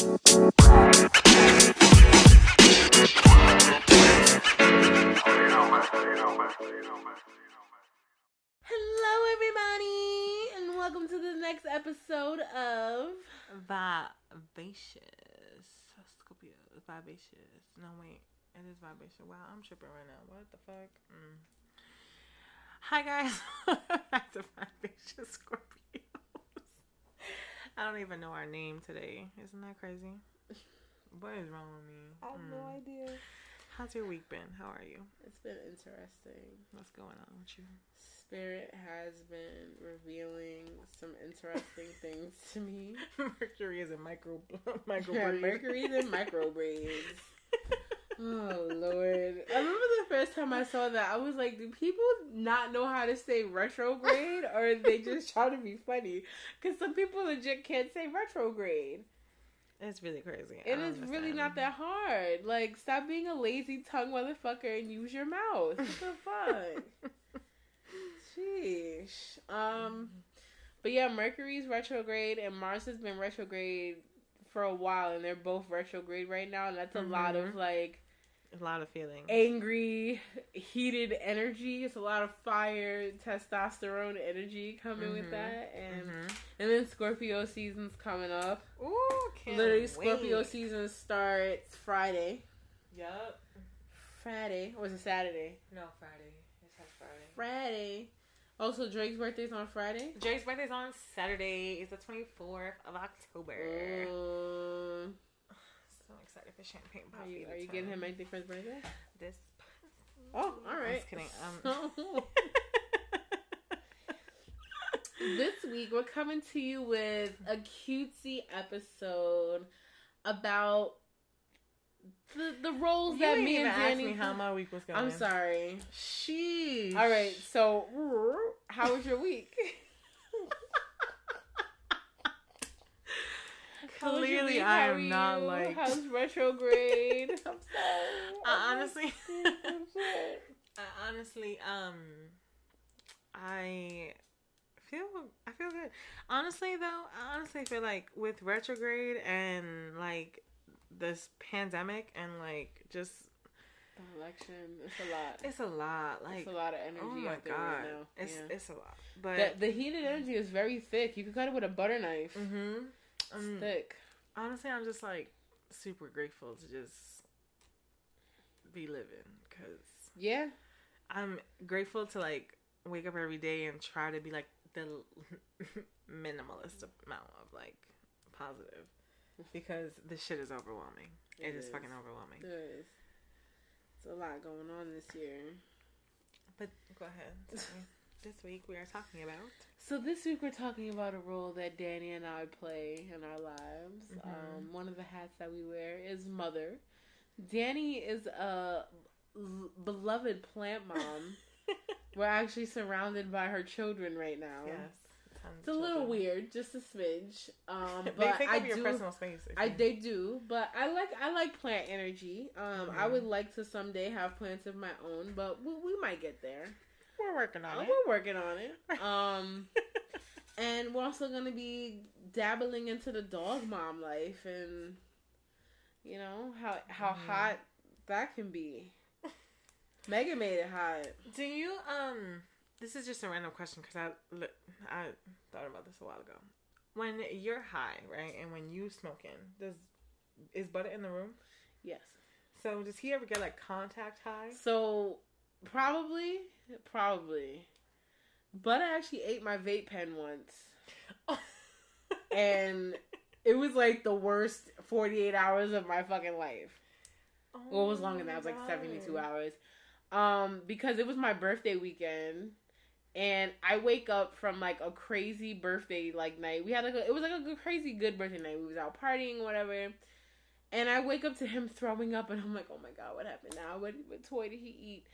Hello, everybody, and welcome to the next episode of Vivacious. Scorpio. Vivacious. No, wait. It is vibration. Wow, I'm tripping right now. What the fuck? Mm. Hi, guys. Back to Vivacious Scorpios. I don't even know our name today. Isn't that crazy? What is wrong with me? I have no Mm. idea. How's your week been? How are you? It's been interesting. What's going on with you? Spirit has been revealing some interesting things to me. Mercury is a micro micro Yeah, breed. Mercury's and micro braids. Oh Lord! I remember the first time I saw that. I was like, "Do people not know how to say retrograde, or are they just try to be funny?" Because some people legit can't say retrograde. It's really crazy. It really not that hard. Like, stop being a lazy tongue motherfucker and use your mouth. What the fuck? Sheesh. Um, but yeah, Mercury's retrograde and Mars has been retrograde for a while, and they're both retrograde right now, and that's a lot of Mhm. like a lot of feelings. angry, heated energy. It's a lot of fire, testosterone energy coming with Mhm. that, and Mhm. and then Scorpio season's coming up. Ooh, Literally, Scorpio season starts Friday. Yup. Friday or was it Saturday? No, Friday. It's Friday. Friday. Also, Drake's birthday's on Friday. Drake's birthday's on Saturday. It's the 24th of October. Um, excited for champagne are you are you getting him anything for his birthday? this? Oh, all just kidding. Um, this week we're coming to you with a cutesy episode about the the roles you that me and ask Danny. me how my week was going. I'm sorry. She. All right, so how was your week? How was your Clearly. I am not like. How's retrograde? I'm sorry. I honestly. I honestly, um, I feel, I feel good. Honestly, though, I honestly feel like with retrograde and like this pandemic and like just The election, it's a lot. it's a lot. Like, it's a lot of energy oh my out there god, right now. it's yeah. it's a lot. But the, the heated energy is very thick. You can cut it with a butter knife. mm-hmm. It's um, thick. honestly, I'm just like super grateful to just be living because Yeah. I'm grateful to like wake up every day and try to be like the minimalist amount of like positive because this shit is overwhelming. It it is, is. fucking overwhelming. There is. There's a lot going on this year. But go ahead. this week we are talking about So this week we're talking about a role that Danny and I play in our lives. Mhm. Um, one of the hats that we wear is mother. Danny is a l- beloved plant mom. we're actually surrounded by her children right now. yes. It's a little weird, just a smidge. Um, they but take I up your do. personal space. I you- they do, but I like I like plant energy. Um, I Mhm. would like to someday have plants of my own, but we, we might get there. We're working on Uh, it. We're working on it. Um, and we're also gonna be dabbling into the dog mom life, and you know how how Mhm. hot that can be. Megan made it hot. Do you um? This is just a random question because I I thought about this a while ago. When you're high, right, and when you smoking, does is Butter in the room? Yes. So does he ever get like contact high? So probably, probably, but I actually ate my vape pen once. and it was like the worst 48 hours of my fucking life. Well, it was longer than that. It was like 72 hours. Um, because it was my birthday weekend. And I wake up from like a crazy birthday like night. We had like a, it was like a crazy good birthday night. We was out partying, whatever. And I wake up to him throwing up, and I'm like, oh my god, what happened now? What what toy did he eat?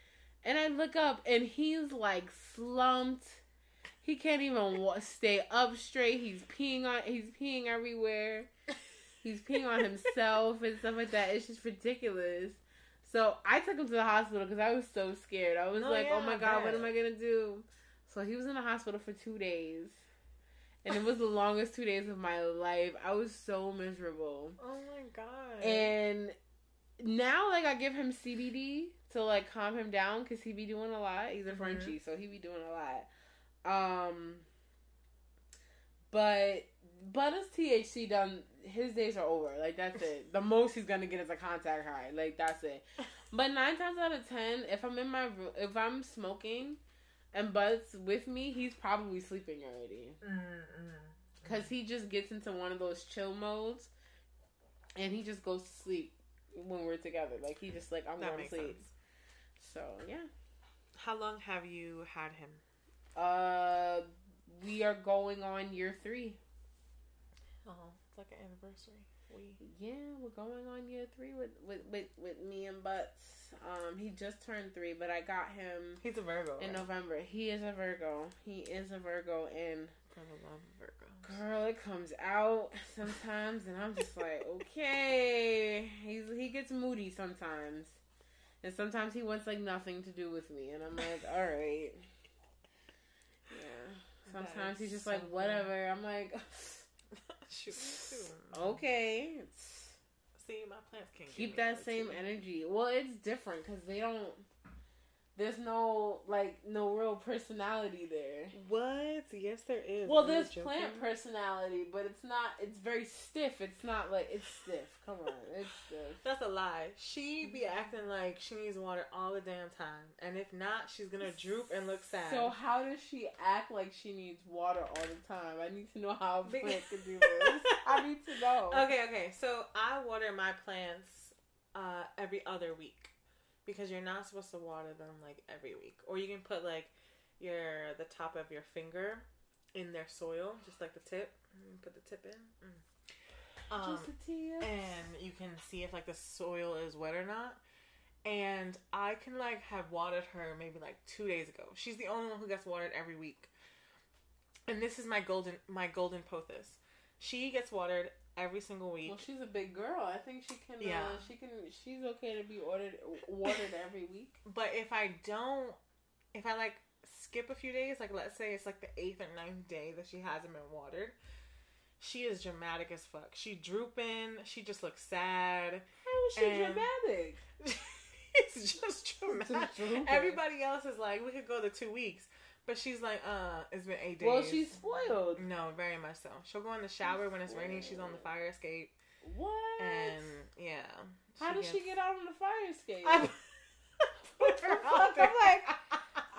And I look up, and he's like slumped. He can't even wa- stay up straight. He's peeing on. He's peeing everywhere. He's peeing on himself and stuff like that. It's just ridiculous. So I took him to the hospital because I was so scared. I was No, like, yeah, "Oh my god, what am I gonna do?" So he was in the hospital for two days, and it was the longest two days of my life. I was so miserable. Oh my god. And now, like, I give him CBD to like calm him down because he be doing a lot. He's a Mhm. Frenchie, so he be doing a lot. Um, but but his THC done. His days are over. Like that's it. The most he's gonna get is a contact high. Like that's it. But nine times out of ten, if I'm in my room, if I'm smoking, and Bud's with me, he's probably sleeping already. Mm-mm. Cause he just gets into one of those chill modes, and he just goes to sleep when we're together. Like he just like I'm That going to sleep. sense. So yeah. How long have you had him? Uh, we are going on year three. Oh, it's like an anniversary. We. Yeah, we're going on year three with with with, with me and Butts. Um, he just turned three, but I got him He's a Virgo. in right? November. He is a Virgo. He is a Virgo, and Gotta love Virgos. girl, it comes out sometimes, and I'm just like, okay. He's he gets moody sometimes, and sometimes he wants like nothing to do with me, and I'm like, all right. Yeah. Sometimes he's just like, whatever. I'm like, Shoot, me too. okay. See, my plants can't keep that same energy. Well, it's different because they don't. There's no like no real personality there. What? Yes, there is. Well, Are there's plant personality, but it's not. It's very stiff. It's not like it's stiff. Come on, it's stiff. That's a lie. She be acting like she needs water all the damn time, and if not, she's gonna droop and look sad. So how does she act like she needs water all the time? I need to know how a plant can do this. I need to know. okay, okay. So I water my plants uh, every other week because you're not supposed to water them like every week, or you can put like your the top of your finger in their soil, just like the tip. Put the tip in. Mm. Um, Just tip. and you can see if like the soil is wet or not. And I can like have watered her maybe like two days ago. She's the only one who gets watered every week. And this is my golden my golden pothos. She gets watered every single week. Well, she's a big girl. I think she can. Yeah. Uh, she can. She's okay to be ordered watered every week. But if I don't, if I like skip a few days, like let's say it's like the eighth or ninth day that she hasn't been watered, she is dramatic as fuck. She drooping. She just looks sad. How is she And- dramatic? it's just dramatic. Just. Everybody else is like, we could go to two weeks, but she's like, uh, it's been eight days. Well, she's spoiled. no, very much so. She'll go in the shower when it's raining. She's on the fire escape, What? and yeah. How does she get out on the fire escape? I put her fuck? I'm like,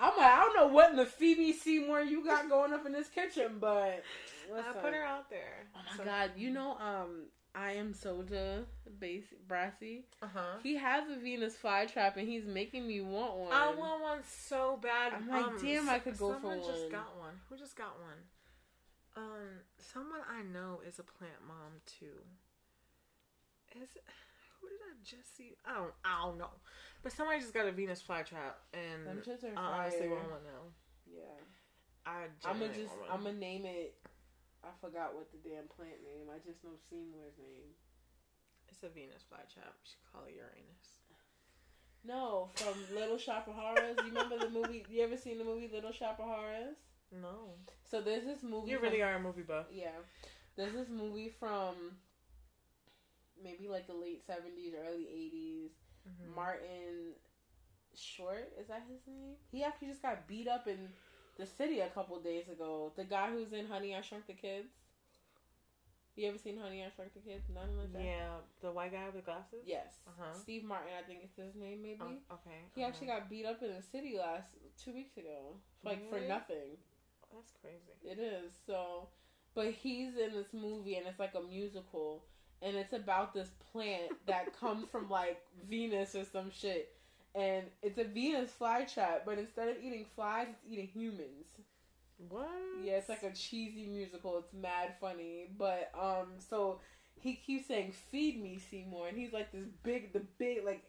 I'm like, I don't know what in the Phoebe Seymour you got going up in this kitchen, but I put her out there. Oh my god, you know, um, I am Soja, base Brassy. Uh huh. He has a Venus flytrap, and he's making me want one. I want one so bad. I'm like, damn, I could go for one. someone just got one. Who just got one? Um, someone I know is a plant mom too. Is it, who did I just see? I don't, I don't know. But somebody just got a Venus flytrap, and Them shits are I honestly want one now. Yeah. I I'm gonna just, I'm gonna name it. I forgot what the damn plant name. I just know Seymour's name. It's a Venus flytrap. You should call it Uranus. No, from Little Shop of Horrors. You remember the movie? You ever seen the movie Little Shop of Horrors? No, So there's this movie. you from- really are a movie buff. Yeah. There's this movie from maybe like the late 70s, early 80s. Mhm. Martin Short, is that his name? He actually just got beat up in the city a couple days ago. The guy who's in Honey, I Shrunk the Kids. You ever seen Honey, I Shrunk the Kids? Nothing like that? Yeah, the white guy with glasses. Yes. Uh-huh. Steve Martin, I think it's his name, maybe. Oh, okay. he uh-huh. actually got beat up in the city last two weeks ago. Like for nothing. That's crazy. It is. So, but he's in this movie and it's like a musical and it's about this plant that comes from like Venus or some shit. And it's a Venus flytrap, but instead of eating flies, it's eating humans. What? Yeah, it's like a cheesy musical. It's mad funny. But um so he keeps saying, Feed me, Seymour and he's like this big the big like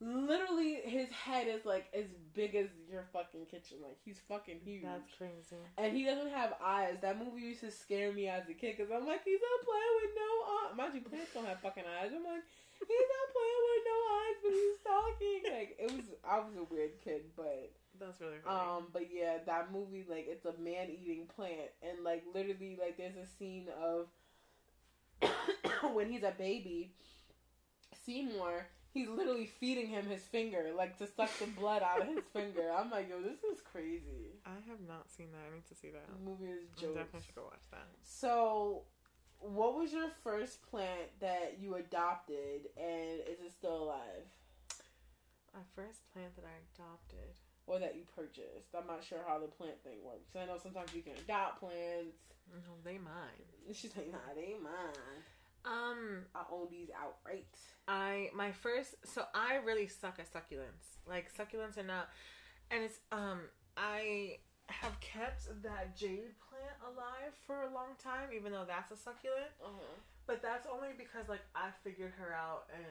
literally his head is like as big as your fucking kitchen. Like he's fucking huge. That's crazy. And he doesn't have eyes. That movie used to scare me as a kid because I'm like, he's not playing with no eyes. Mind you, plants don't have fucking eyes. I'm like, he's not playing with no eyes, but he's talking. Like it was, I was a weird kid, but That's really funny. um, but yeah, that movie like it's a man eating plant, and like literally like there's a scene of when he's a baby, Seymour. He's literally feeding him his finger, like to suck the blood out of his finger. I'm like, yo, this is crazy. I have not seen that. I need to see that. The movie is I definitely should go watch that. So, what was your first plant that you adopted, and is it still alive, My first plant that I adopted. or that you purchased? I'm not sure how the plant thing works. I know sometimes you can adopt plants. No, they mine. She's like, nah, they mine. Um, I own these outright. I my first so I really suck at succulents. Like succulents are not and it's um I have kept that jade plant alive for a long time, even though that's a succulent. Uh-huh. But that's only because like I figured her out and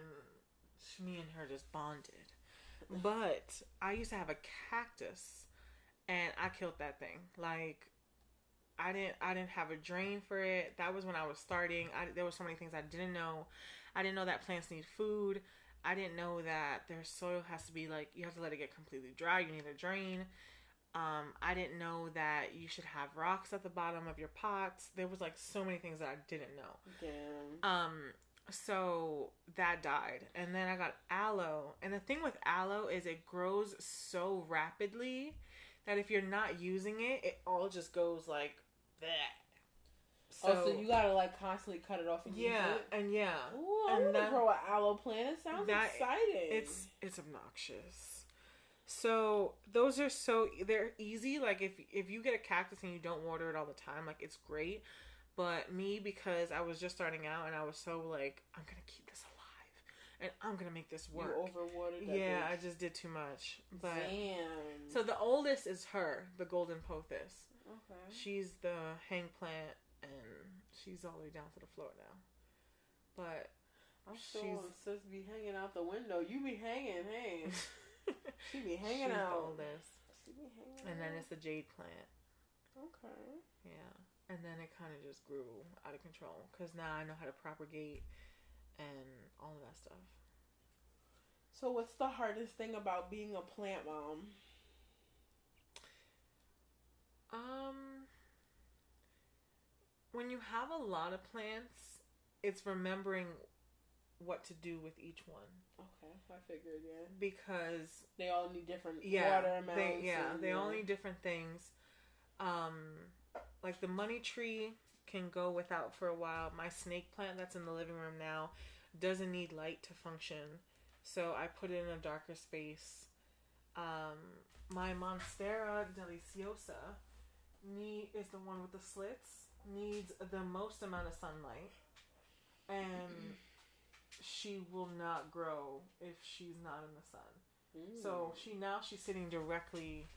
sh- me and her just bonded. But I used to have a cactus and I killed that thing. Like I didn't I didn't have a drain for it. That was when I was starting. I, there were so many things I didn't know. I didn't know that plants need food. I didn't know that their soil has to be like you have to let it get completely dry. You need a drain. Um, I didn't know that you should have rocks at the bottom of your pots. There was like so many things that I didn't know. Damn. Um, so that died, and then I got aloe. And the thing with aloe is it grows so rapidly that if you're not using it, it all just goes like that. oh, so you gotta like constantly cut it off and use yeah, it. and yeah, Ooh, I and want to grow an aloe plant. It sounds that- exciting. it's it's obnoxious. So those are so they're easy. Like if if you get a cactus and you don't water it all the time, like it's great. But me, because I was just starting out and I was so like, I'm gonna keep this alive and I'm gonna make this work. you overwatered. Yeah, I just did too much. But Damn. so the oldest is her, the golden pothos. okay. She's the hang plant, and she's all the way down to the floor now. But I'm still she's- sis be hanging out the window. You be hanging, hey. She be hanging she's the out. oldest, She be hanging and then it's the jade plant. okay. Yeah, and then it kind of just grew out of control because now I know how to propagate and all of that stuff. So what's the hardest thing about being a plant mom? Um, when you have a lot of plants, it's remembering what to do with each one Okay, I figured, yeah. because They all need different yeah, water amounts. they yeah and, they yeah. all need different things. Um, like the money tree can go without for a while. My snake plant that's in the living room now doesn't need light to function, so I put it in a darker space. Um, my Monstera deliciosa need is the one with the slits needs the most amount of sunlight, and she will not grow if she's not in the sun. Mm. So she now she's sitting directly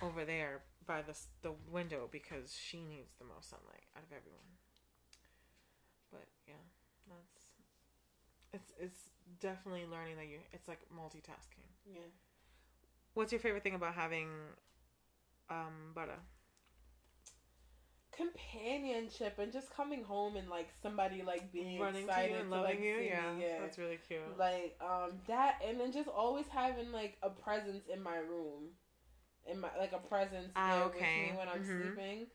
over there by the the window because she needs the most sunlight out of everyone. But yeah, that's it's it's definitely learning that you it's like multitasking. yeah. What's your favorite thing about having um butter? Companionship and just coming home and like somebody like being Running to you and to, loving like, you, yeah, yeah. that's really cute. like um that and then just always having like a presence in my room in my like a presence Ah, there okay. with me when i'm Mhm. sleeping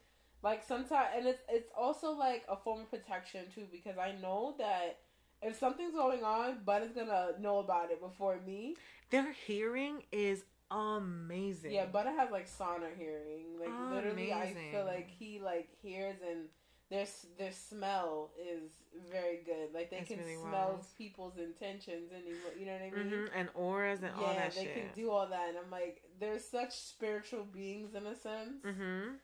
like sometimes and it's it's also like a form of protection too because i know that if something's going on bud is gonna know about it before me Their hearing is amazing. yeah butter has like sonar hearing like literally i feel like he like hears and their their smell is very good like they It's can really smell wild. people's intentions and you know what i mean hmm and auras and all that they shit. can do all that, and I'm like, they're such spiritual beings in a sense, mm-hmm.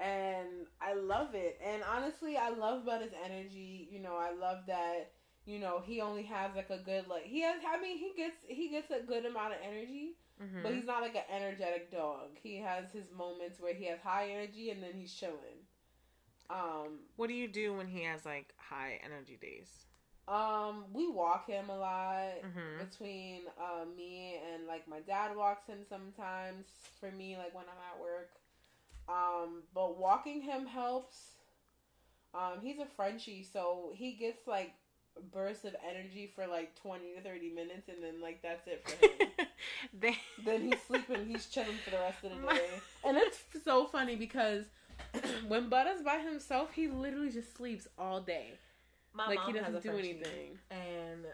and I love it. And honestly, I love his energy. You know, I love that. You know, he only has like a good like he has. I mean, he gets he gets a good amount of energy, Mm-hmm. but he's not like an energetic dog. He has his moments where he has high energy, and then he's chilling. Um, What do you do when he has like high energy days? Um, we walk him a lot Mhm. between uh, me and like my dad walks him sometimes for me like when I'm at work. Um, but walking him helps. Um, he's a Frenchie, so he gets like bursts of energy for like twenty to thirty minutes, and then like that's it for him. they, then he's sleeping, he's chilling for the rest of the My- day, and it's so funny because when Butta's by himself, he literally just sleeps all day. My like mom he doesn't a do Frenchie, anything. And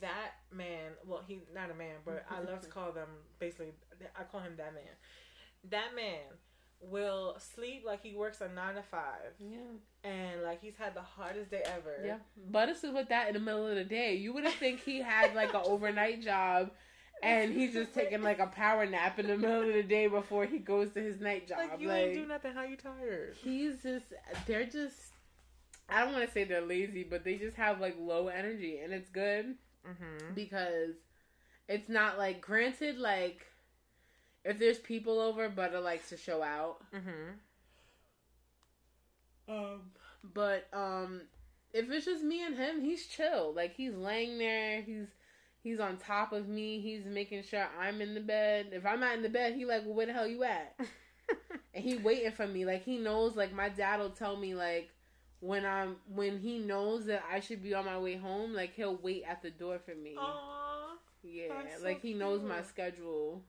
that man, well, he's not a man, but I love to call them basically. I call him that man. That man will sleep like he works a nine to five, Yeah. and like he's had the hardest day ever. Yeah, Butter sleep with that in the middle of the day. You would have think he had like an overnight job, and he's just taking like a power nap in the middle of the day before he goes to his night job. Like you ain't do nothing. How you tired? he's just they're just I don't want to say they're lazy, but they just have like low energy, and it's good Mm-hmm. because it's not like granted like if there's people over, Butter likes to show out. Mm-hmm. Um, but um, if it's just me and him, he's chill. Like he's laying there. He's he's on top of me. He's making sure I'm in the bed. If I'm not in the bed, he like, well, where the hell you at? and he waiting for me. Like he knows. Like my dad will tell me like when I'm when he knows that I should be on my way home. Like he'll wait at the door for me. Aww. yeah, that's so like he knows my schedule.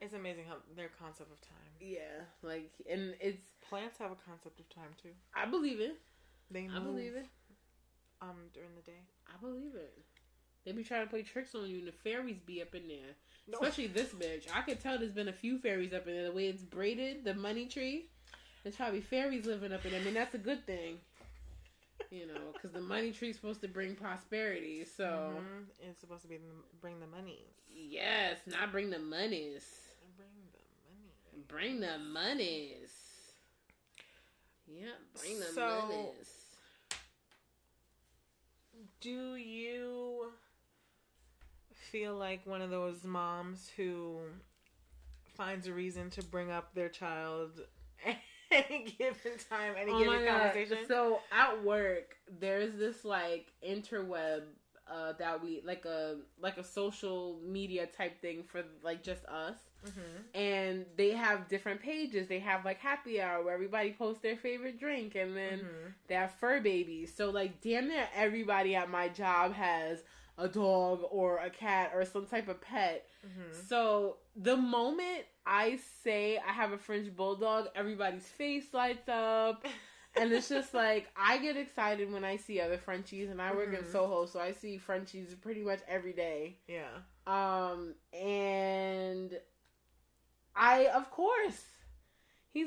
It's amazing how their concept of time. Yeah, like and it's Plants have a concept of time too. I believe it. They I believe it. Um, during the day. I believe it. They be trying to play tricks on you, and the fairies be up in there. No. Especially this bitch. I could tell there's been a few fairies up in there. The way it's braided, the money tree. There's probably fairies living up in there. I mean, that's a good thing. You know, because the money tree's supposed to bring prosperity. So, Mhm. it's supposed to be the, bring the money. yes, not bring the monies. Bring the money. Bring the monies. Yeah, bring the So- monies. Do you feel like one of those moms who finds a reason to bring up their child at any given time, any Oh given my God. conversation? So at work, there's this like interweb uh, that we like a like a social media type thing for like just us, hmm and they have different pages. They have like happy hour where everybody posts their favorite drink, and then Mhm. they have fur babies. So like damn near everybody at my job has a dog or a cat or some type of pet. Mhm. So the moment I say I have a French bulldog, everybody's face lights up. And it's just like I get excited when I see other Frenchies and I work in Mhm. Soho, so I see Frenchies pretty much every day. Yeah. Um and I of course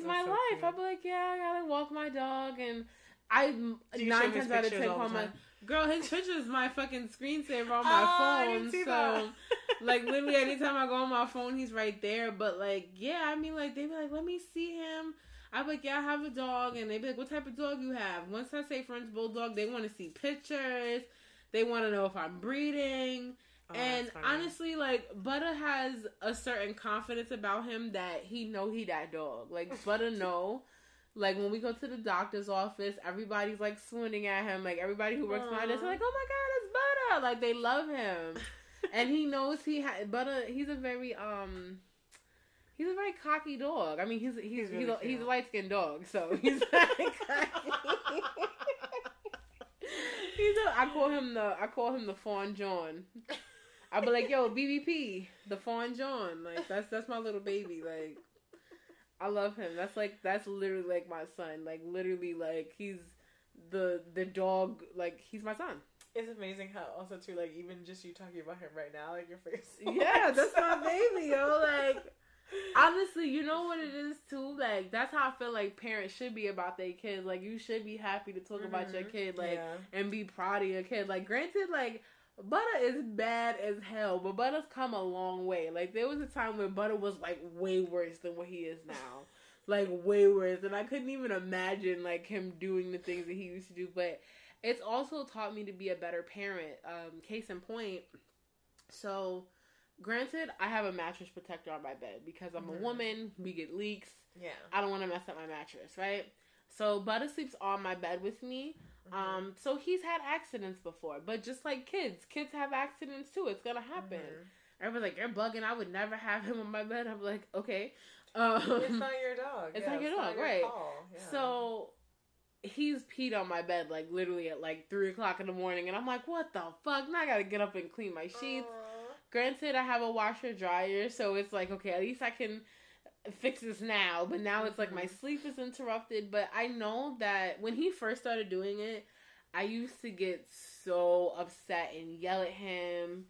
my so life. cute. I'll be like, Yeah, I gotta walk my dog and I nine times out of ten call my girl, his picture is my fucking screensaver on my Oh, phone. so that. like literally anytime I go on my phone, he's right there. But like, yeah, I mean, like they be like, let me see him. I'm like, yeah, I have a dog, and they be like, what type of dog you have? Once I say French bulldog, they want to see pictures. They want to know if I'm breeding. Oh, and honestly, like Butter has a certain confidence about him that he know he that dog. Like Butter know. Like when we go to the doctor's office, everybody's like swooning at him. Like everybody who works behind us, like, "Oh my god, it's Butter!" Like they love him and he knows he had Butter. He's a very um, he's a very cocky dog. I mean, he's he's He's he's, a, he's a light skinned dog, so he's very cocky. he's a, I call him the I call him the Fawn John. I be like, yo, BBP, the Fawn John. Like that's that's my little baby. Like I love him. That's like that's literally like my son. Like literally like he's the the dog. Like he's my son. It's amazing how also too like even just you talking about him right now, like your face. Yeah, that's my baby, yo. Like, honestly, you know what it is too. Like, that's how I feel like parents should be about their kids. Like, you should be happy to talk about your Mhm. kid, like, Yeah. and be proud of your kid. Like, granted, like. Butter is bad as hell, but Butter's come a long way. Like there was a time when Butter was like way worse than what he is now. Like way worse. And I couldn't even imagine like him doing the things that he used to do. But it's also taught me to be a better parent. Um, case in point, so granted, I have a mattress protector on my bed because I'm Mhm. a woman. We get leaks. Yeah. I don't want to mess up my mattress, right? So Butter sleeps on my bed with me. Mm-hmm. Um, so he's had accidents before, but just like kids, kids have accidents too. It's gonna happen. Mhm. Everyone's like, "You're bugging." I would never have him on my bed. I'm like, okay. Um, It's not your dog. It's yeah, not your dog, right. Yeah. So he's peed on my bed like literally at like three o'clock in the morning, and I'm like, what the fuck? Now I gotta get up and clean my sheets. Aw. Granted, I have a washer dryer, so it's like okay, at least I can fix this now. But now it's like my Mhm. sleep is interrupted. But I know that when he first started doing it, I used to get so upset and yell at him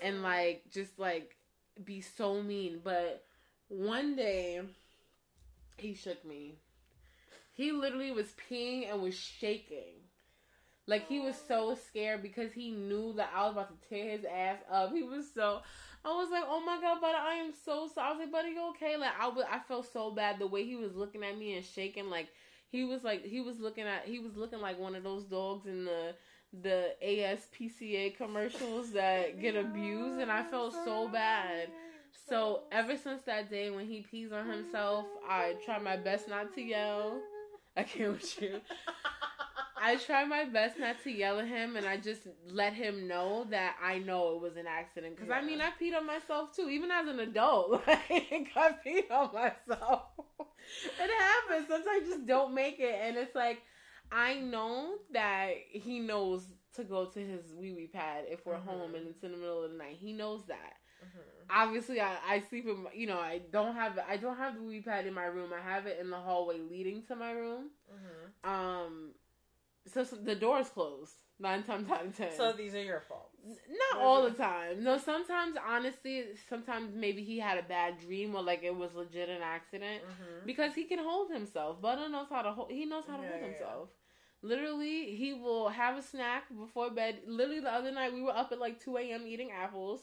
and like just like be so mean. But one day he shook me. He literally was peeing and was shaking. Like he was so scared because he knew that I was about to tear his ass up. He was so I was like, "Oh my god, buddy, I am so sorry." I was like, "Buddy, you okay?" Like I was, I felt so bad the way he was looking at me and shaking. Like he was like he was looking at he was looking like one of those dogs in the the ASPCA commercials that get abused, and I felt so bad. So ever since that day when he pees on himself, I try my best not to yell. I can't with you. I try my best not to yell at him, and I just let him know that I know it was an accident. Because I mean, I peed on myself too, even as an adult. Like I peed on myself. it happens. Sometimes I just don't make it, and it's like I know that he knows to go to his wee wee pad if we're Mhm. home and it's in the middle of the night. He knows that Mhm. obviously I, I sleep in my- you know I don't have I don't have the wee pad in my room I have it in the hallway leading to my room Mhm. um so, so the door is closed. Nine times out of ten. So these are your faults. not all the time. No sometimes honestly sometimes maybe he had a bad dream or like it was legit an accident Mhm. because he can hold himself. Butter knows how to hold he knows how to Yeah, hold yeah, himself. Literally he will have a snack before bed. Literally the other night we were up at like 2 a.m eating apples.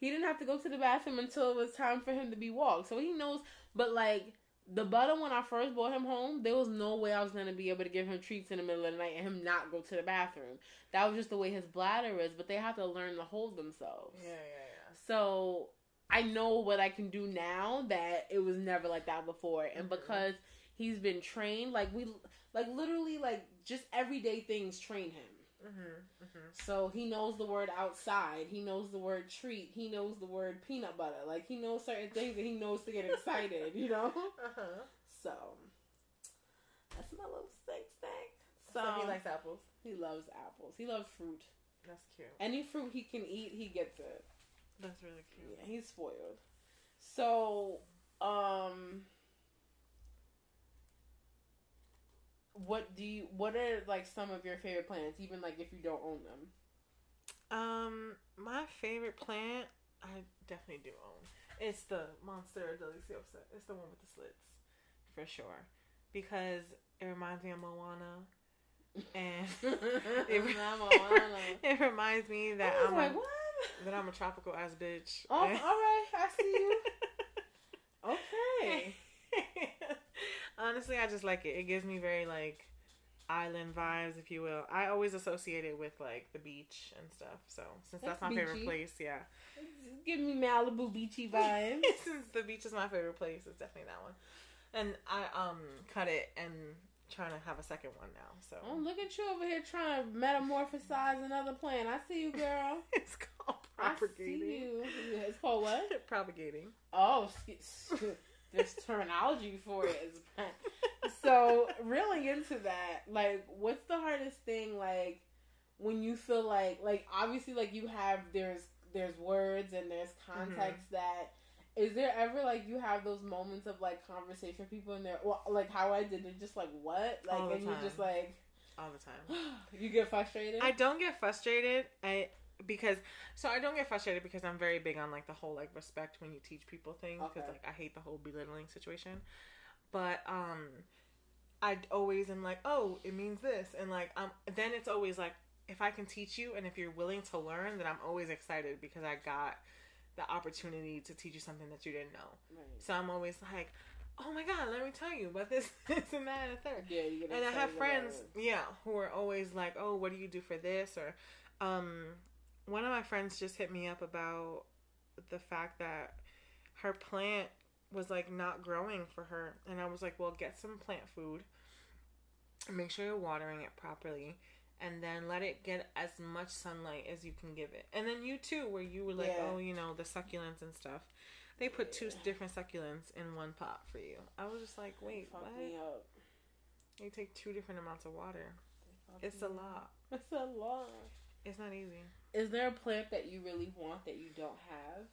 He didn't have to go to the bathroom until it was time for him to be walked. So he knows but like the butter when i first brought him home there was no way i was going to be able to give him treats in the middle of the night and him not go to the bathroom that was just the way his bladder is but they have to learn to hold themselves Yeah, yeah, yeah. so I know what I can do now that it was never like that before. And Mhm. because he's been trained, like we like literally like just everyday things train him. So he knows the word outside, he knows the word treat, he knows the word peanut butter. Like he knows certain things and he knows to get excited, you know? Uh-huh. So that's my little steak snack. So, So, he likes apples. he loves apples. He loves fruit. That's cute. Any fruit he can eat, he gets it. That's really cute. Yeah, he's spoiled. So, um, what do you? What are like some of your favorite plants? Even like if you don't own them. Um, my favorite plant, I definitely do own. It's the Monstera deliciosa. It's the one with the slits, for sure, because it reminds me of Moana, and it, Moana. it reminds me that I'm like, a, what? that I'm a tropical ass bitch. Oh, all right, I see you. Okay. Honestly, I just like it. It gives me very like island vibes, if you will. I always associate it with like the beach and stuff. So since that's, That's my favorite place, yeah. Give me Malibu beachy vibes. since the beach is my favorite place, it's definitely that one. And I um cut it and trying to have a second one now. So Oh, look at you over here trying to metamorphosize another plant. I see you, girl. it's called I see you. It's called what? propagating. Oh, there's terminology for it. So, really into that, like, what's the hardest thing, like, when you feel like, like, obviously, like, you have, there's, there's words and there's mm-hmm. context that, is there ever, like, you have those moments of, like, conversation with people and they're, well, like, how I did it, just like, what? Like, and you're just like, All the time. you get frustrated? I don't get frustrated. I because so I don't get frustrated because I'm very big on like the whole like respect when you teach people things because Okay. like I hate the whole belittling situation. But um I always am like, "Oh, it means this." And like um then it's always like if I can teach you and if you're willing to learn, then I'm always excited because I got the opportunity to teach you something that you didn't know. Right. So I'm always like, "Oh my god, let me tell you about this, this and that and third. Yeah, and I have friends, yeah, who are always like, "Oh, what do you do for this?" Or, um, one of my friends just hit me up about the fact that her plant was like not growing for her, and I was like, "Well, get some plant food. Make sure you're watering it properly, and then let it get as much sunlight as you can give it. And then you too, where you were like, Yeah. oh, you know, the succulents and stuff. They put two different succulents in one pot for you. I was just like, wait, what? You take two different amounts of water. It's a lot. It's a lot. It's not easy. Is there a plant that you really want that you don't have?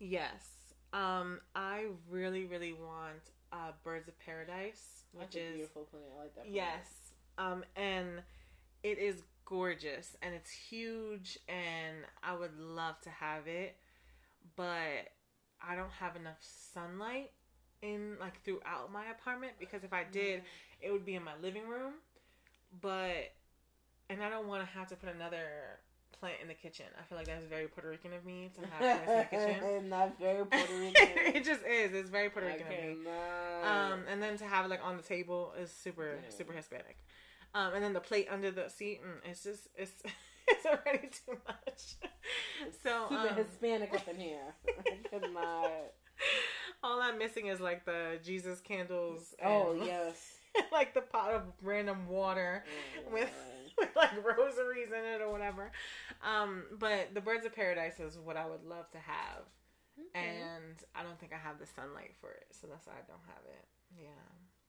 Yes. Um, I really, really want uh, Birds of Paradise, which That's a is beautiful plant. I like that. Plant. yes, um, and it is gorgeous and it's huge, and I would love to have it, but I don't have enough sunlight in like throughout my apartment because if I did, it would be in my living room, but and I don't want to have to put another plant in the kitchen. I feel like that's very Puerto Rican of me to have plants in the kitchen. and that's very Puerto Rican. it just is. It's very Puerto Rican of me. Um, and then to have it like on the table is super super Hispanic. Um, and then the plate under the seat, mm, it's just it's it's already too much. so super um, Hispanic up in here. I cannot. all I'm missing is like the Jesus candles. Oh and, yes. like the pot of random water Oh, with with like rosaries in it or whatever. Um, but the birds of paradise is what I would love to have. Okay. and I don't think I have the sunlight for it, so that's why I don't have it. Yeah.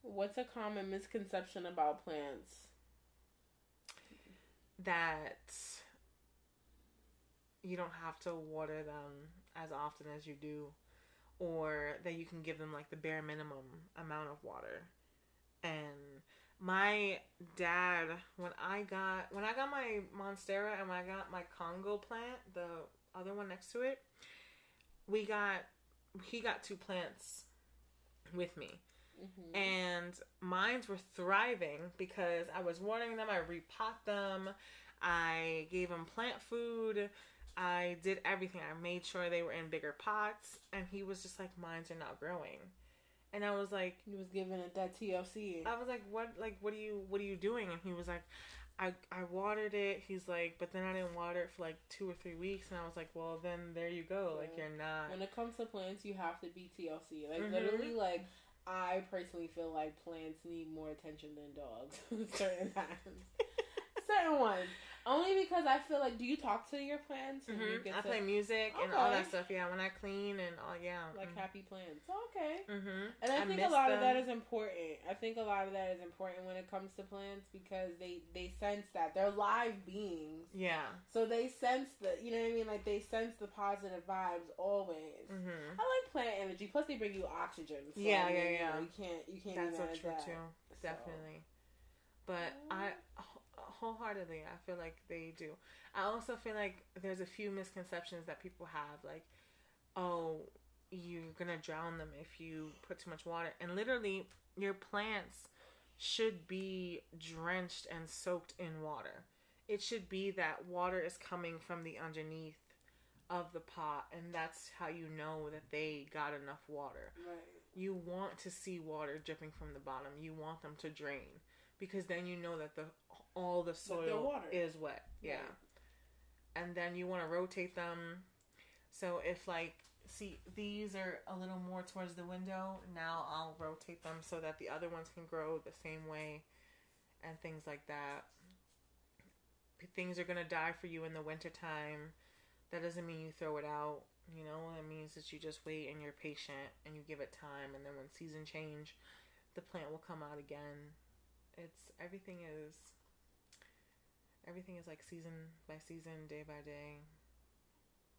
What's a common misconception about plants? That you don't have to water them as often as you do, or that you can give them like the bare minimum amount of water. And my dad, when I got when I got my monstera and when I got my Congo plant, the other one next to it, we got he got two plants with me. Mm-hmm. and mines were thriving because I was watering them, I repot them, I gave them plant food, I did everything. I made sure they were in bigger pots, and he was just like, "Mines are not growing," and I was like, He was giving it that TLC. I was like, "What? Like, what are you? What are you doing?" And he was like, "I I watered it." He's like, "But then I didn't water it for like two or three weeks," and I was like, "Well, then there you go. Like, you're not." when it comes to plants, you have to be TLC. Like Mhm. literally, like I personally feel like plants need more attention than dogs. certain times, certain ones. Because I feel like, do you talk to your plants? when you get I to- play music and all that stuff. Yeah, when I clean and all. Yeah. like mhm. happy plants. Okay. Mm-hmm. And I, think a lot of that is important. I think a lot of that is important when it comes to plants because they they sense that they're live beings, Yeah. so they sense the you know what I mean. Like they sense the positive vibes always. Mm-hmm. I like plant energy. Plus, they bring you oxygen. So, Yeah, I mean, yeah, you yeah. know, you can't you can't. That's so true that. too. So- Definitely. But I wholeheartedly, I feel like they do. I also feel like there's a few misconceptions that people have, like, oh, you're gonna drown them if you put too much water, and literally, your plants should be drenched and soaked in water. It should be that water is coming from the underneath of the pot, and that's how you know that they got enough water Right. you want to see water dripping from the bottom. You want them to drain because then you know that the all the soil is wet. Yeah. Right. And then you want to rotate them. So if like see these are a little more towards the window, now I'll rotate them so that the other ones can grow the same way and things like that. Things are going to die for you in the wintertime. That doesn't mean you throw it out. You know, it means that you just wait and you're patient and you give it time. And then when season change, the plant will come out again. It's everything is everything is like season by season, day by day.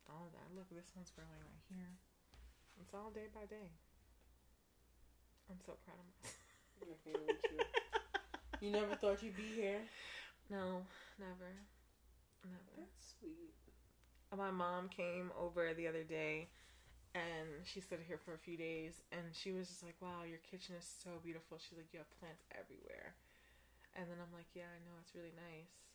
All of that. Look, this one's growing right here. It's all day by day. I'm so proud of myself. I can't with you. You never thought you'd be here. No, never. Never. That's sweet. my mom came over the other day and she stood here for a few days and she was just like wow your kitchen is so beautiful she's like you have plants everywhere and then i'm like yeah i know it's really nice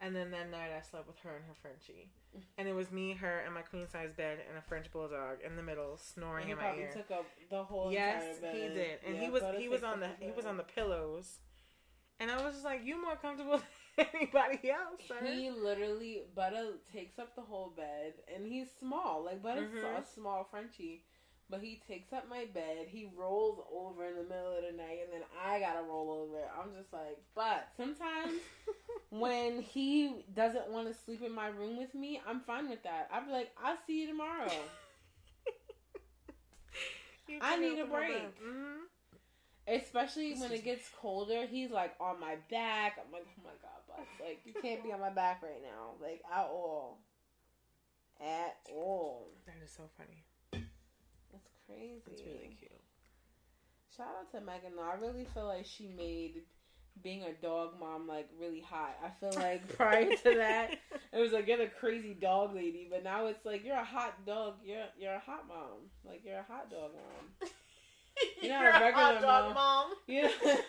and then that night i slept with her and her frenchie and it was me her and my queen size bed and a french bulldog in the middle snoring And he in my probably ear took up the whole yes he did and Yeah, he was he was on the he was on the pillows and i was just like you more comfortable than anybody else sir. He literally Butter takes up the whole bed, and he's small. Like Butter's Mhm. a small Frenchie, But he takes up my bed, he rolls over in the middle of the night, and then I gotta roll over. I'm just like, but sometimes when he doesn't want to sleep in my room with me, I'm fine with that. I'll be like, I'll see you tomorrow. You I need a break. Mhm. Especially when it gets colder, he's like on my back. I'm like, oh my god, but Like, you can't be on my back right now. Like, at all. At all. That is so funny. That's crazy. It's really cute. Shout out to Megan though. I really feel like she made being a dog mom like really hot. I feel like prior to that it was like you're the crazy dog lady, but now it's like you're a hot dog. You're you're a hot mom. Like you're a hot dog mom. You're not a You're regular hot dog mom. mom. Yeah.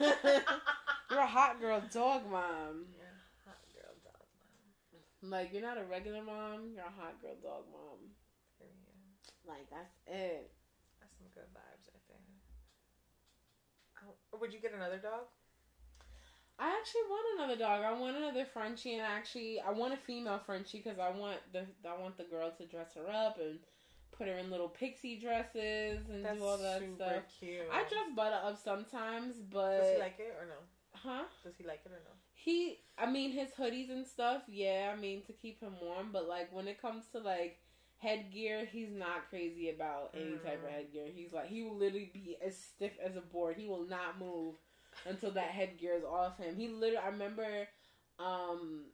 you're a hot girl dog mom. You're a hot girl dog mom. Like you're not a regular mom. You're a hot girl dog mom. Period. Like that's it. That's some good vibes right there. Oh, would you get another dog? I actually want another dog. I want another Frenchie, and actually, I want a female Frenchie because I want the I want the girl to dress her up and put her in little pixie dresses and That's do all that super stuff. cute. I dress Butter up sometimes, but Does he like it or no? huh? Does he like it or no? He, I mean, his hoodies and stuff. Yeah, I mean to keep him warm, but like when it comes to like headgear, he's not crazy about any type of Mm. headgear. He's like he will literally be as stiff as a board. He will not move until that headgear is off him. He literally, I remember, um,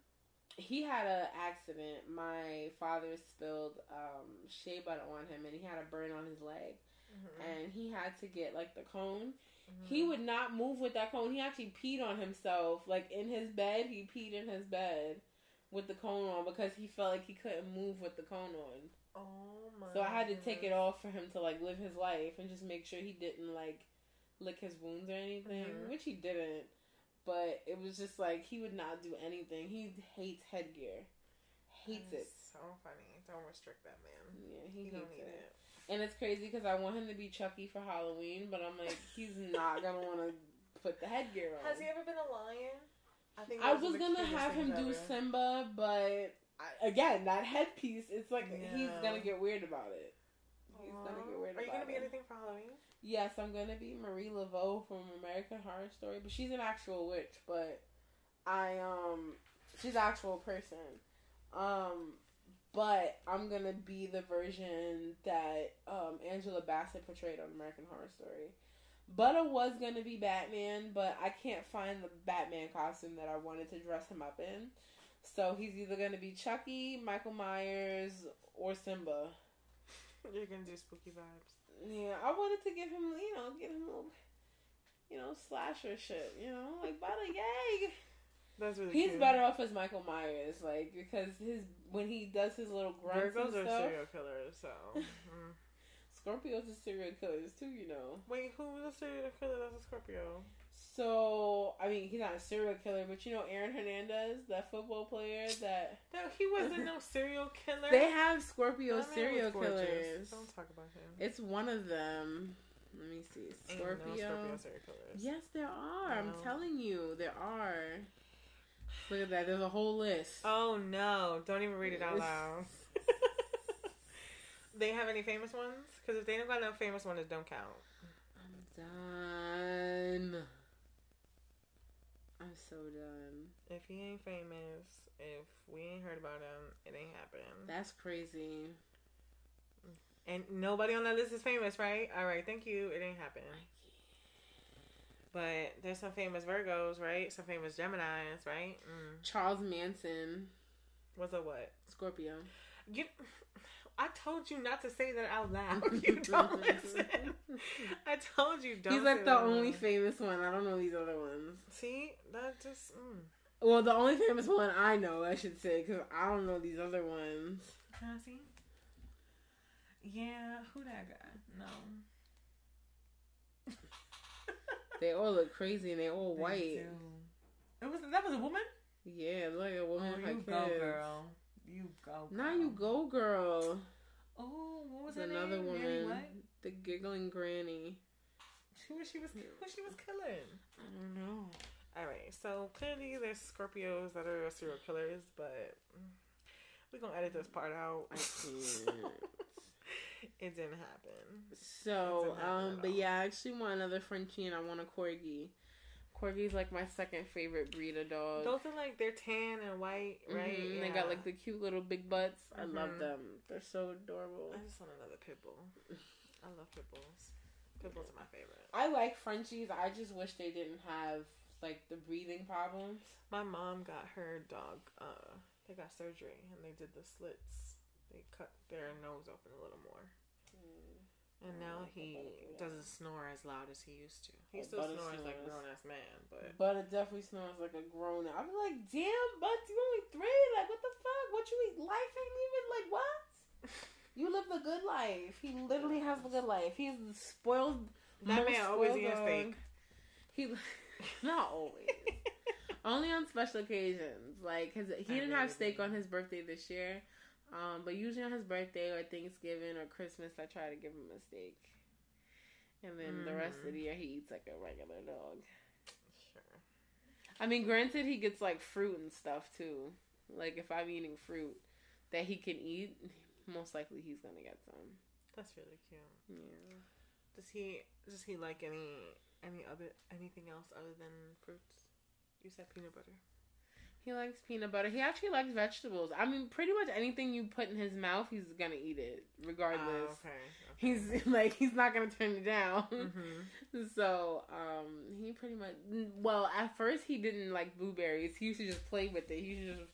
he had a accident. My father spilled um shea butter on him, and he had a burn on his leg, Mm-hmm. and he had to get like the cone. He would not move with that cone. He actually peed on himself, like in his bed. He peed in his bed with the cone on because he felt like he couldn't move with the cone on. Oh my. So I had to take it off for him to like live his life and just make sure he didn't like lick his wounds or anything, Mhm. which he didn't. But it was just like he would not do anything. He hates headgear, hates it. So funny. Don't restrict that man. Yeah, he He don't hates need it. it. And it's crazy because I want him to be Chucky for Halloween, but I'm like, he's not gonna want to put the headgear on. Has he ever been a lion? I think I was gonna have him things do. Simba, but I, again, that headpiece, it's like he's gonna get weird about it. He's gonna get weird Are you gonna be it. anything for Halloween? Yes, I'm gonna be Marie Laveau from American Horror Story, but she's an actual witch. But I um, she's an actual person. Um, but I'm gonna be the version that um Angela Bassett portrayed on American Horror Story. Butter was gonna be Batman, but I can't find the Batman costume that I wanted to dress him up in. So he's either gonna be Chucky, Michael Myers, or Simba. You're gonna do spooky vibes. Yeah, I wanted to give him, you know, give him a little, you know, slasher shit. You know, like Butter, yay! That's really He's cute. better off as Michael Myers, like because his when he does his little grunts Virgos and are stuff. serial killers, so. mm. Scorpios are serial killers too, you know. Wait, who was a serial killer that's a Scorpio? So I mean, he's not a serial killer, but you know, Aaron Hernandez, that football player, that No, he wasn't no serial killer. they have Scorpio That serial killers. Don't talk about him. It's one of them. Let me see, Scorpio. No Scorpio serial killers. Yes, there are. I'm telling you, there are. Look at that. There's a whole list. Oh no! Don't even read it out loud. they have any famous ones? Because if they don't got no famous ones, it don't count. I'm done. I'm so done. If he ain't famous, if we ain't heard about him, it ain't happening. That's crazy. And nobody on that list is famous, right? All right, thank you. It ain't happening. But there's some famous Virgos, right? Some famous Gemini's, right? Mm. Charles Manson, was a what? Scorpio. You, I told you not to say that out loud. You don't listen. I told you don't. He's like the only loud. famous one. I don't know these other ones. See, that just. Mm. Well, the only famous one I know, I should say, because I don't know these other ones. Can I see? Yeah, who that guy? No. They all look crazy and they all They white. do. It was that was a woman. Yeah, look like a woman oh, you go, girl. You go. Now you go, girl. Oh, what was There's her another name? Woman, what? the giggling granny. Who was she was who she was killing? I don't know. All right, so clearly there's Scorpios that are serial killers, but we're gonna edit this part out. I can't. it didn't happen. So, um, but yeah, I actually want another Frenchie and I want a corgi. Corgi's like my second favorite breed of dog. Those are like they're tan and white, right? Mm-hmm. Yeah. They got like the cute little big butts. I love them. They're so adorable. I just want another pit bull. I love pit bulls. Pit bulls are my favorite. I like Frenchies. I just wish they didn't have like the breathing problems. My mom got her dog. Uh, they got surgery and they did the slits. They cut their nose open a little more, and now he doesn't snore as loud as he used to. He still Butter snores like a grown ass man, but But it definitely snores like a grown. I'm like, damn, but you only three. Like, what the fuck? What you eat? Life ain't even like what? You live the good life. He literally has the good life. He's the spoiled. that man always dog. steak. He not always. Only on special occasions. Like his, he I didn't really have steak on his birthday this year. Um, but usually on his birthday or Thanksgiving or Christmas, I try to give him a steak. And then the rest of Mm. the year, he eats like a regular dog. Sure. I mean, granted, he gets like fruit and stuff too. Like if I'm eating fruit that he can eat, most likely he's gonna get some. That's really cute. Yeah. Does he does he like any any other anything else other than fruits? You said peanut butter. He likes peanut butter. He actually likes vegetables. I mean, pretty much anything you put in his mouth, he's gonna eat it, regardless. Ah, okay. He's like he's not gonna turn it down. hmm So, um, he pretty much well at first he didn't like blueberries. He used to just play with it. He used to just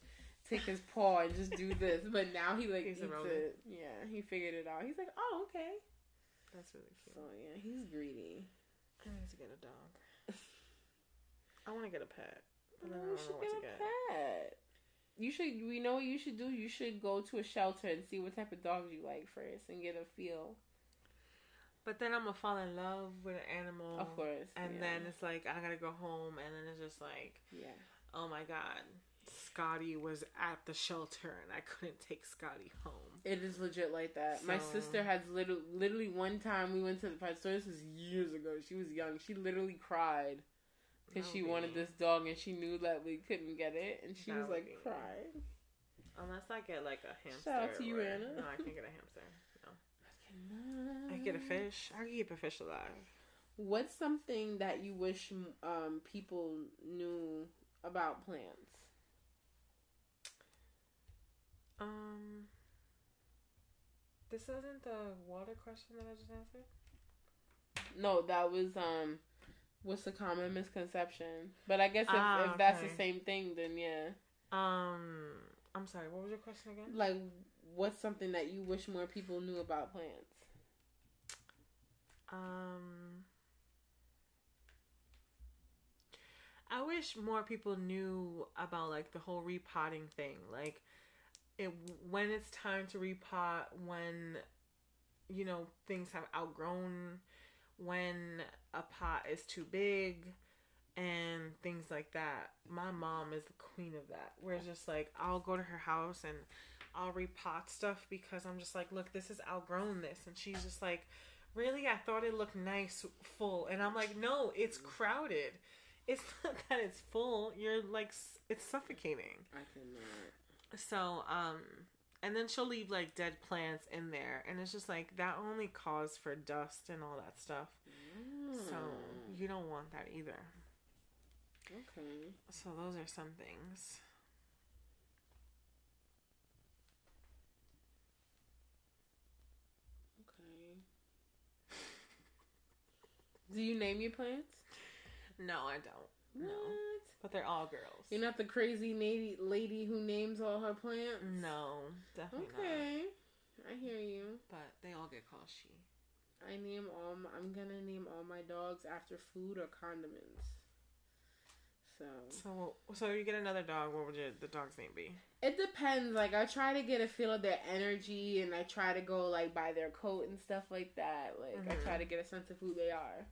take his paw and just do this. But now he like He's eats it. Yeah, he figured it out. He's like, oh okay. That's really cute. So yeah, he's greedy. I need to get a dog. I want to get a pet. Then I you don't should know what get to a get. pet. You should. We know what you should do. You should go to a shelter and see what type of dogs you like first, and get a feel. But then I'm gonna fall in love with an animal. Of course. And yeah. then it's like I gotta go home, and then it's just like, yeah. oh my god, Scotty was at the shelter, and I couldn't take Scotty home. It is legit like that. My sister has literally, literally one time we went to the pet store. This was years ago. She was young. She literally cried because she would wanted this dog and she knew that we couldn't get it, and she That was like be- crying. Unless I get like a hamster. Shout out to you, Anna. No, I can't get a hamster. No, I can get a fish. I can keep a fish alive. What's something that you wish um, people knew about plants? Um, this isn't the water question that I just answered. No, that was um, what's the common misconception? But I guess if, Ah, if that's okay. the same thing, then yeah. Um, I'm sorry. What was your question again? Like, what's something that you wish more people knew about plants? Um, I wish more people knew about like the whole repotting thing. Like, it when it's time to repot, when you know things have outgrown, when a pot is too big, and things like that. My mom is the queen of that. Where it's just like I'll go to her house and I'll repot stuff because I'm just like, look, this has outgrown this, and she's just like really i thought it looked nice full and i'm like no it's crowded it's not that it's full you're like it's suffocating I cannot. so um and then she'll leave like dead plants in there and it's just like that only cause for dust and all that stuff so Mm. you don't want that either okay. so those are some things Okay. Do you name your plants? no i don't What? No. but they're all girls You're not the crazy lady, lady who names all her plants? no definitely not Okay. I hear you. but they all get called she I name all my, I'm gonna name all my dogs after food or condiments. So so so you get another dog what would your, the dog's name be it depends. Like I try to get a feel of their energy, and I try to go like by their coat and stuff like that. Like I Mhm. try to get a sense of who they are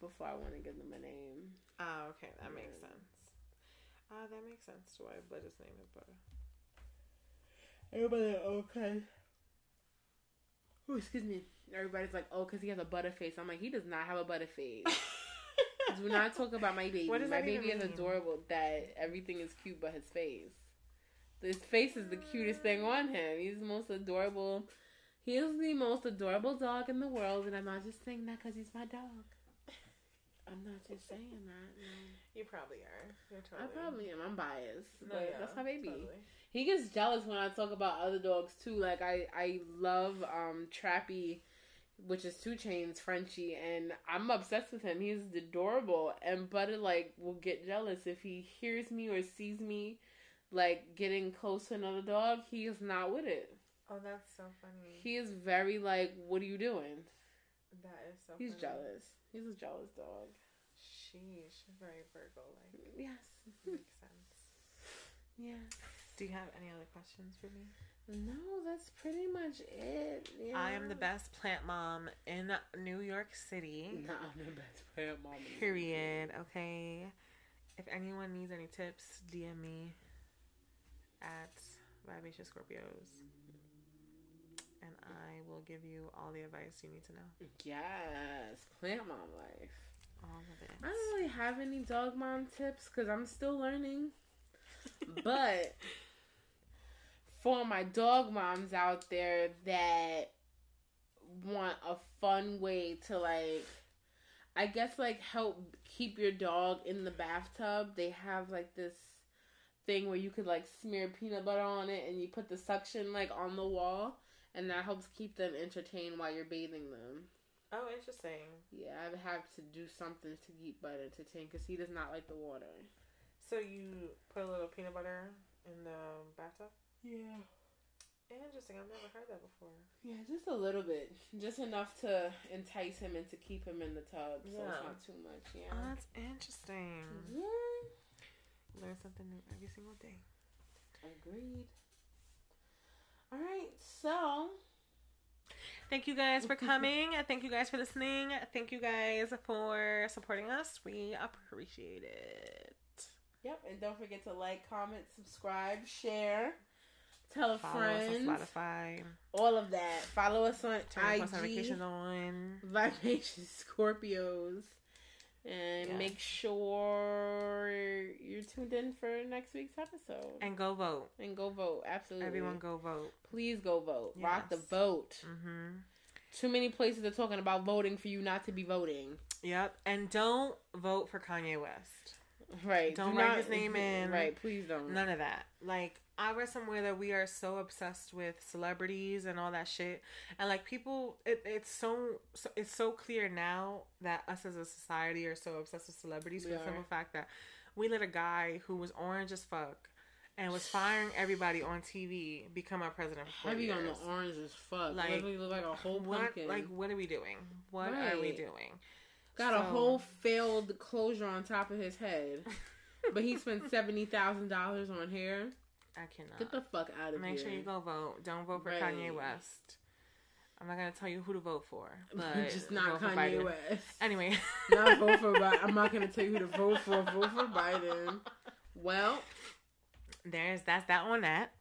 before I want to give them a name. Oh, okay, that makes Yeah. sense. Ah, that makes sense to why Blitter's name is Butter. Everybody, okay. Oh, excuse me. Everybody's like, oh, because he has a butter face. I'm like, he does not have a butter face. Do not talk about my baby. What does my that baby even is mean? adorable. That everything is cute but his face. His face is the cutest thing on him. He's the most adorable He is the most adorable dog in the world, and I'm not just saying that because he's my dog. I'm not just saying that. No. You probably are. You're I probably am. I'm biased, No, but yeah, that's my baby. totally. He gets jealous when I talk about other dogs too. Like I, I love um Trappy, which is 2 Chainz Frenchie, and I'm obsessed with him. He's adorable, and Butter like will get jealous if he hears me or sees me like getting close to another dog. He is not with it. Oh, that's so funny. He is very like, "What are you doing?" that is so. He's funny. jealous. He's a jealous dog. Sheesh, very Virgo like. Yes. Makes sense. Yeah. Do you have any other questions for me? No, that's pretty much it. Yeah. I am the best plant mom in New York City. Nah, I'm the best plant mom. Period. Okay. If anyone needs any tips, DM me at Vivacious Scorpios. And I will give you all the advice you need to know. Yes, plant mom life. All of it. I don't really have any dog mom tips because I'm still learning. but for my dog moms out there that want a fun way to like, I guess like help keep your dog in the bathtub, they have like this thing where you could like smear peanut butter on it and you put the suction like on the wall and that helps keep them entertained while you're bathing them. Oh, interesting. Yeah, I have to do something to keep Bud entertained because he does not like the water. So you put a little peanut butter in the bathtub? Yeah. Interesting. I've never heard that before. Yeah, just a little bit. Just enough to entice him and to keep him in the tub. So Yeah. it's not too much. Yeah. Oh, that's interesting. yeah. Learn something new every single day. Agreed. All right. So, Thank you guys for coming. Thank you guys for listening. Thank you guys for supporting us. We appreciate it. yep. And don't forget to like, comment, subscribe, share, tell a Follow friend. us on Spotify. All of that. Follow us on Turn IG. notifications on. Vivacious Scorpios. And Yeah. make sure you're tuned in for next week's episode. And go vote. And go vote. Absolutely. Everyone go vote. Please go vote. Rock the vote. Mm-hmm. Too many places are talking about voting for you not to be voting. Yep. And don't vote for Kanye West. Right. Don't Do write not- his name in. Right. Please don't. None of that. Like I read somewhere that we are so obsessed with celebrities and all that shit, and like people, it, it's so, so it's so clear now that us as a society are so obsessed with celebrities We for the simple fact that we let a guy who was orange as fuck and was firing everybody on TV become our president for Heavy on the orange as fuck. Like, Literally look like a whole What pumpkin. like what are we doing? What are we doing? Got a whole failed closure on top of his head. but he spent seventy thousand dollars on hair. I cannot. Get the fuck out of Make here. Make sure you go vote. Don't vote for Right. Kanye West. I'm not gonna tell you who to vote for, but Just not Kanye. West. Anyway, not vote for Biden. I'm not gonna tell you who to vote for. Vote for Biden. Well, there's that's that one. that.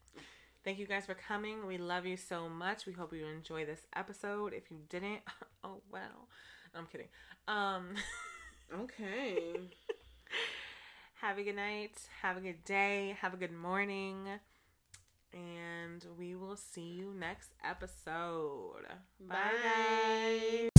Thank you guys for coming. We love you so much. We hope you enjoy this episode. If you didn't, oh well. I'm kidding. Um okay. Have a good night. Have a good day. Have a good morning. And we will see you next episode. Bye, Bye.